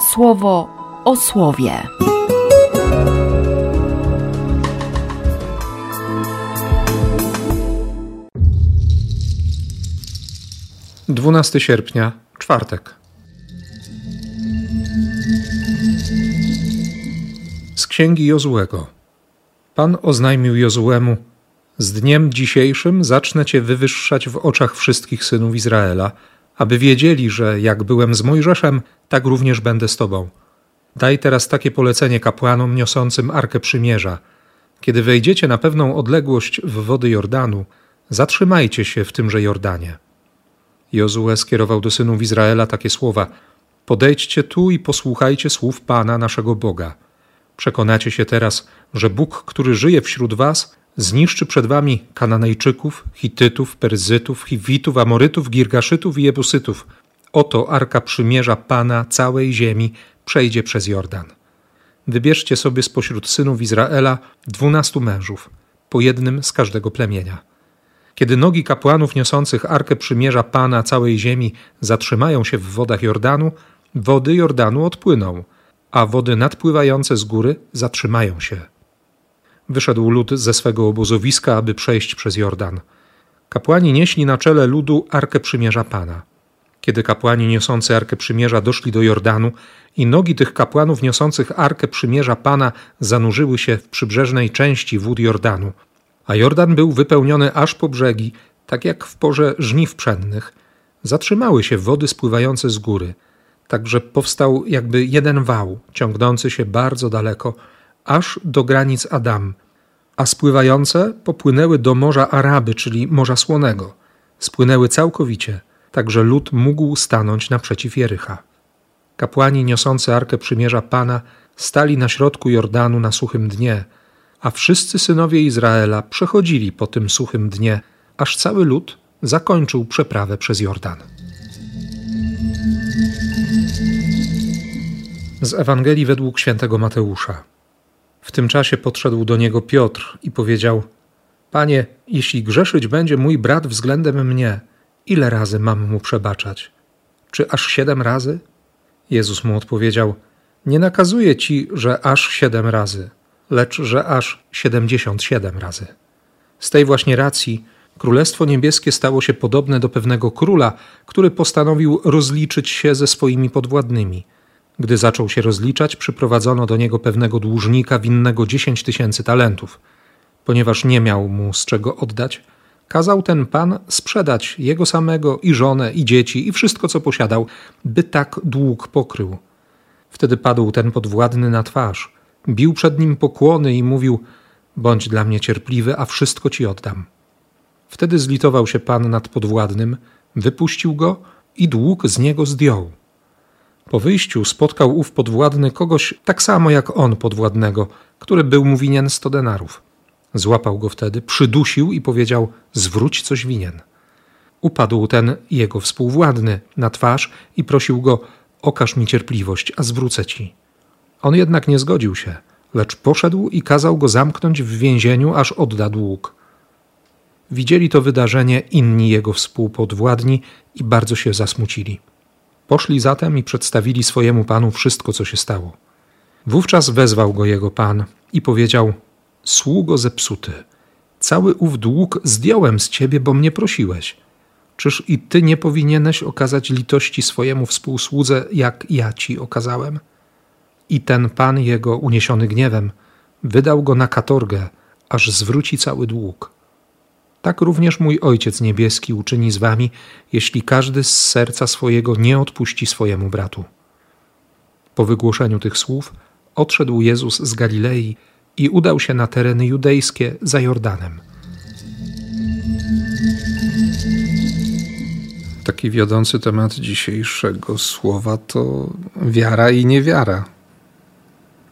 słowo o słowie. 12 sierpnia, czwartek. Z księgi Jozłego. Pan oznajmił Jozłemu: Z dniem dzisiejszym zacznę cię wywyższać w oczach wszystkich synów Izraela, aby wiedzieli, że jak byłem z Mojżeszem, tak również będę z tobą. Daj teraz takie polecenie kapłanom niosącym arkę przymierza. Kiedy wejdziecie na pewną odległość w wody Jordanu, zatrzymajcie się w tymże Jordanie. Jozue skierował do synów Izraela takie słowa: Podejdźcie tu i posłuchajcie słów Pana naszego Boga. Przekonacie się teraz, że Bóg, który żyje wśród was, zniszczy przed wami Kananejczyków, Hitytów, Perzytów, Hiwitów, Amorytów, Girgaszytów i Jebusytów. Oto arka przymierza Pana całej ziemi przejdzie przez Jordan. Wybierzcie sobie spośród synów Izraela dwunastu mężów, po jednym z każdego plemienia. Kiedy nogi kapłanów niosących arkę przymierza Pana całej ziemi zatrzymają się w wodach Jordanu, wody Jordanu odpłyną, a wody nadpływające z góry zatrzymają się. Wyszedł lud ze swego obozowiska, aby przejść przez Jordan. Kapłani nieśli na czele ludu arkę przymierza Pana. Kiedy kapłani niosący arkę przymierza doszli do Jordanu i nogi tych kapłanów niosących arkę przymierza Pana zanurzyły się w przybrzeżnej części wód Jordanu, a Jordan był wypełniony aż po brzegi, tak jak w porze żniw pszennych. Zatrzymały się wody spływające z góry, tak że powstał jakby jeden wał, ciągnący się bardzo daleko, aż do granic Adam, a spływające popłynęły do Morza Araby, czyli Morza Słonego. Spłynęły całkowicie, tak że lud mógł stanąć naprzeciw Jerycha. Kapłani niosący Arkę Przymierza Pana stali na środku Jordanu na suchym dnie – a wszyscy synowie Izraela przechodzili po tym suchym dnie, aż cały lud zakończył przeprawę przez Jordan. Z Ewangelii według świętego Mateusza. W tym czasie podszedł do niego Piotr i powiedział: Panie, jeśli grzeszyć będzie mój brat względem mnie, ile razy mam mu przebaczać? Czy aż siedem razy? Jezus mu odpowiedział: Nie nakazuję ci, że aż siedem razy lecz że aż 77 razy. Z tej właśnie racji Królestwo Niebieskie stało się podobne do pewnego króla, który postanowił rozliczyć się ze swoimi podwładnymi. Gdy zaczął się rozliczać, przyprowadzono do niego pewnego dłużnika winnego 10 tysięcy talentów. Ponieważ nie miał mu z czego oddać, kazał ten pan sprzedać jego samego i żonę, i dzieci, i wszystko, co posiadał, by tak dług pokrył. Wtedy padł ten podwładny na twarz bił przed nim pokłony i mówił: Bądź dla mnie cierpliwy, a wszystko ci oddam. Wtedy zlitował się pan nad podwładnym, wypuścił go i dług z niego zdjął. Po wyjściu spotkał ów podwładny kogoś tak samo jak on podwładnego, który był mu winien sto denarów. Złapał go wtedy, przydusił i powiedział: Zwróć coś winien. Upadł ten jego współwładny na twarz i prosił go: Okaż mi cierpliwość, a zwrócę ci. On jednak nie zgodził się, lecz poszedł i kazał go zamknąć w więzieniu, aż odda dług. Widzieli to wydarzenie inni jego współpodwładni i bardzo się zasmucili. Poszli zatem i przedstawili swojemu panu wszystko, co się stało. Wówczas wezwał go jego pan i powiedział: Sługo zepsuty, cały ów dług zdjąłem z ciebie, bo mnie prosiłeś. Czyż i ty nie powinieneś okazać litości swojemu współsłudze, jak ja ci okazałem? I ten pan jego, uniesiony gniewem, wydał go na katorgę, aż zwróci cały dług. Tak również mój Ojciec Niebieski uczyni z wami, jeśli każdy z serca swojego nie odpuści swojemu bratu. Po wygłoszeniu tych słów odszedł Jezus z Galilei i udał się na tereny judejskie za Jordanem. Taki wiodący temat dzisiejszego słowa to wiara i niewiara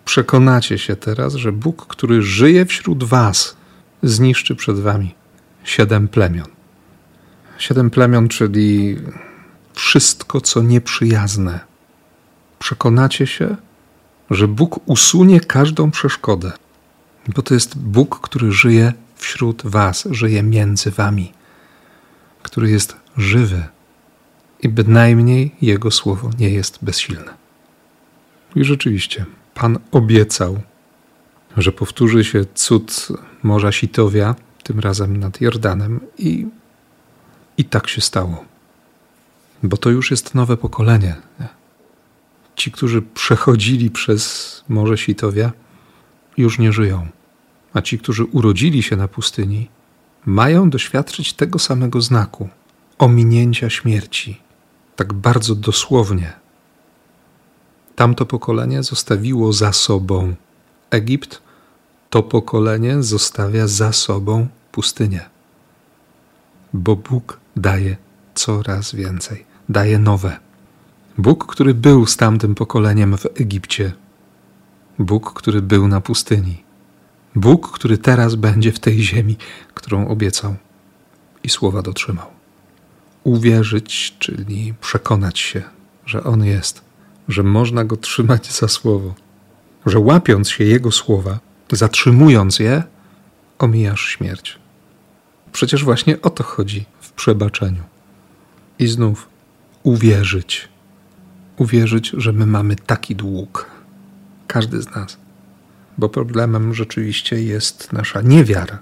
przekonacie się teraz, że Bóg, który żyje wśród Was, zniszczy przed Wami siedem plemion. Siedem plemion, czyli wszystko, co nieprzyjazne. Przekonacie się, że Bóg usunie każdą przeszkodę, bo to jest Bóg, który żyje wśród Was, żyje między Wami, który jest żywy i bynajmniej Jego słowo nie jest bezsilne. I rzeczywiście, Pan obiecał, że powtórzy się cud Morza Sitowia, tym razem nad Jordanem, i, i tak się stało. Bo to już jest nowe pokolenie. Ci, którzy przechodzili przez Morze Sitowia, już nie żyją. A ci, którzy urodzili się na pustyni, mają doświadczyć tego samego znaku ominięcia śmierci, tak bardzo dosłownie. Tamto pokolenie zostawiło za sobą Egipt, to pokolenie zostawia za sobą pustynię. Bo Bóg daje coraz więcej, daje nowe. Bóg, który był z tamtym pokoleniem w Egipcie, Bóg, który był na pustyni, Bóg, który teraz będzie w tej ziemi, którą obiecał i słowa dotrzymał. Uwierzyć, czyli przekonać się, że On jest, że można Go trzymać za słowo, że łapiąc się Jego słowa, zatrzymując je, omijasz śmierć. Przecież właśnie o to chodzi w przebaczeniu. I znów uwierzyć. Uwierzyć, że my mamy taki dług. Każdy z nas bo problemem rzeczywiście jest nasza niewiara,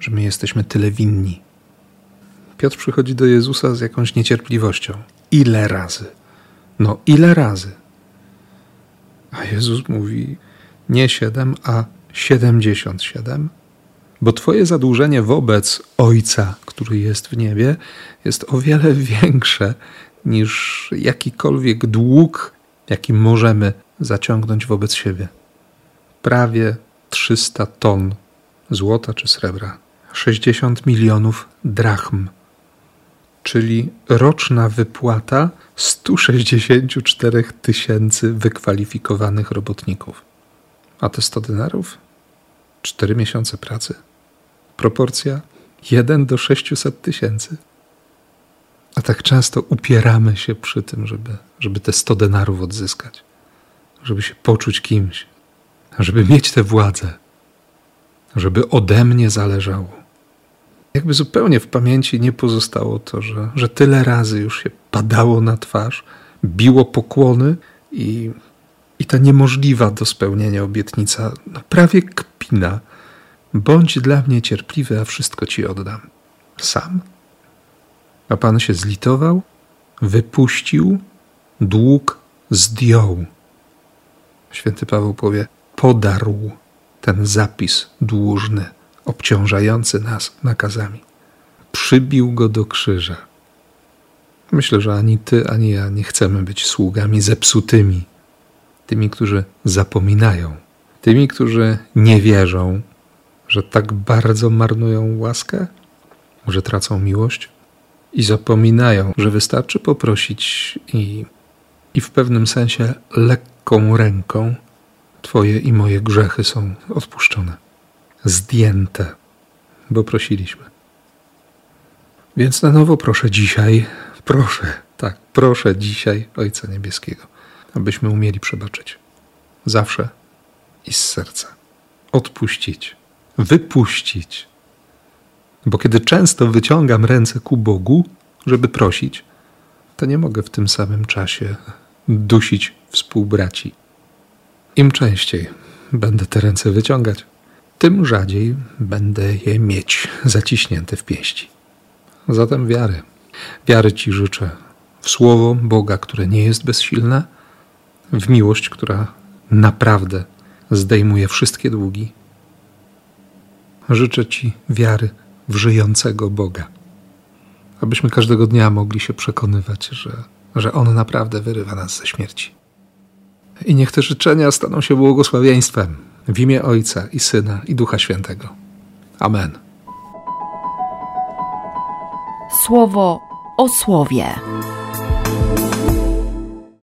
że my jesteśmy tyle winni. Piotr przychodzi do Jezusa z jakąś niecierpliwością. Ile razy? No, ile razy? A Jezus mówi nie siedem, a siedemdziesiąt siedem, bo Twoje zadłużenie wobec Ojca, który jest w niebie, jest o wiele większe niż jakikolwiek dług, jaki możemy zaciągnąć wobec siebie prawie 300 ton złota czy srebra, 60 milionów drachm, czyli roczna wypłata 164 tysięcy wykwalifikowanych robotników. A te 100 denarów? 4 miesiące pracy. Proporcja 1 do 600 tysięcy. A tak często upieramy się przy tym, żeby, żeby te 100 denarów odzyskać, żeby się poczuć kimś, żeby mieć tę władzę, żeby ode mnie zależało. Jakby zupełnie w pamięci nie pozostało to, że, że tyle razy już się padało na twarz, biło pokłony i, i ta niemożliwa do spełnienia obietnica no prawie Bądź dla mnie cierpliwy, a wszystko ci oddam. Sam. A Pan się zlitował, wypuścił, dług zdjął. Święty Paweł powie: podarł ten zapis dłużny, obciążający nas nakazami. Przybił go do krzyża. Myślę, że ani ty, ani ja nie chcemy być sługami zepsutymi, tymi, którzy zapominają, tymi, którzy nie wierzą, że tak bardzo marnują łaskę, że tracą miłość i zapominają, że wystarczy poprosić i, i w pewnym sensie lekką ręką Twoje i moje grzechy są odpuszczone, zdjęte, bo prosiliśmy. Więc na nowo proszę dzisiaj, proszę, tak, proszę dzisiaj Ojca Niebieskiego, abyśmy umieli przebaczyć. Zawsze i z serca. Odpuścić, wypuścić. Bo kiedy często wyciągam ręce ku Bogu, żeby prosić, to nie mogę w tym samym czasie dusić współbraci im częściej będę te ręce wyciągać, tym rzadziej będę je mieć zaciśnięte w pięści. Zatem wiary. Wiary Ci życzę w słowo Boga, które nie jest bezsilne, w miłość, która naprawdę zdejmuje wszystkie długi. Życzę Ci wiary w żyjącego Boga, abyśmy każdego dnia mogli się przekonywać, że, że On naprawdę wyrywa nas ze śmierci. I niech te życzenia staną się błogosławieństwem w imię Ojca i Syna i Ducha Świętego. Amen. Słowo o słowie.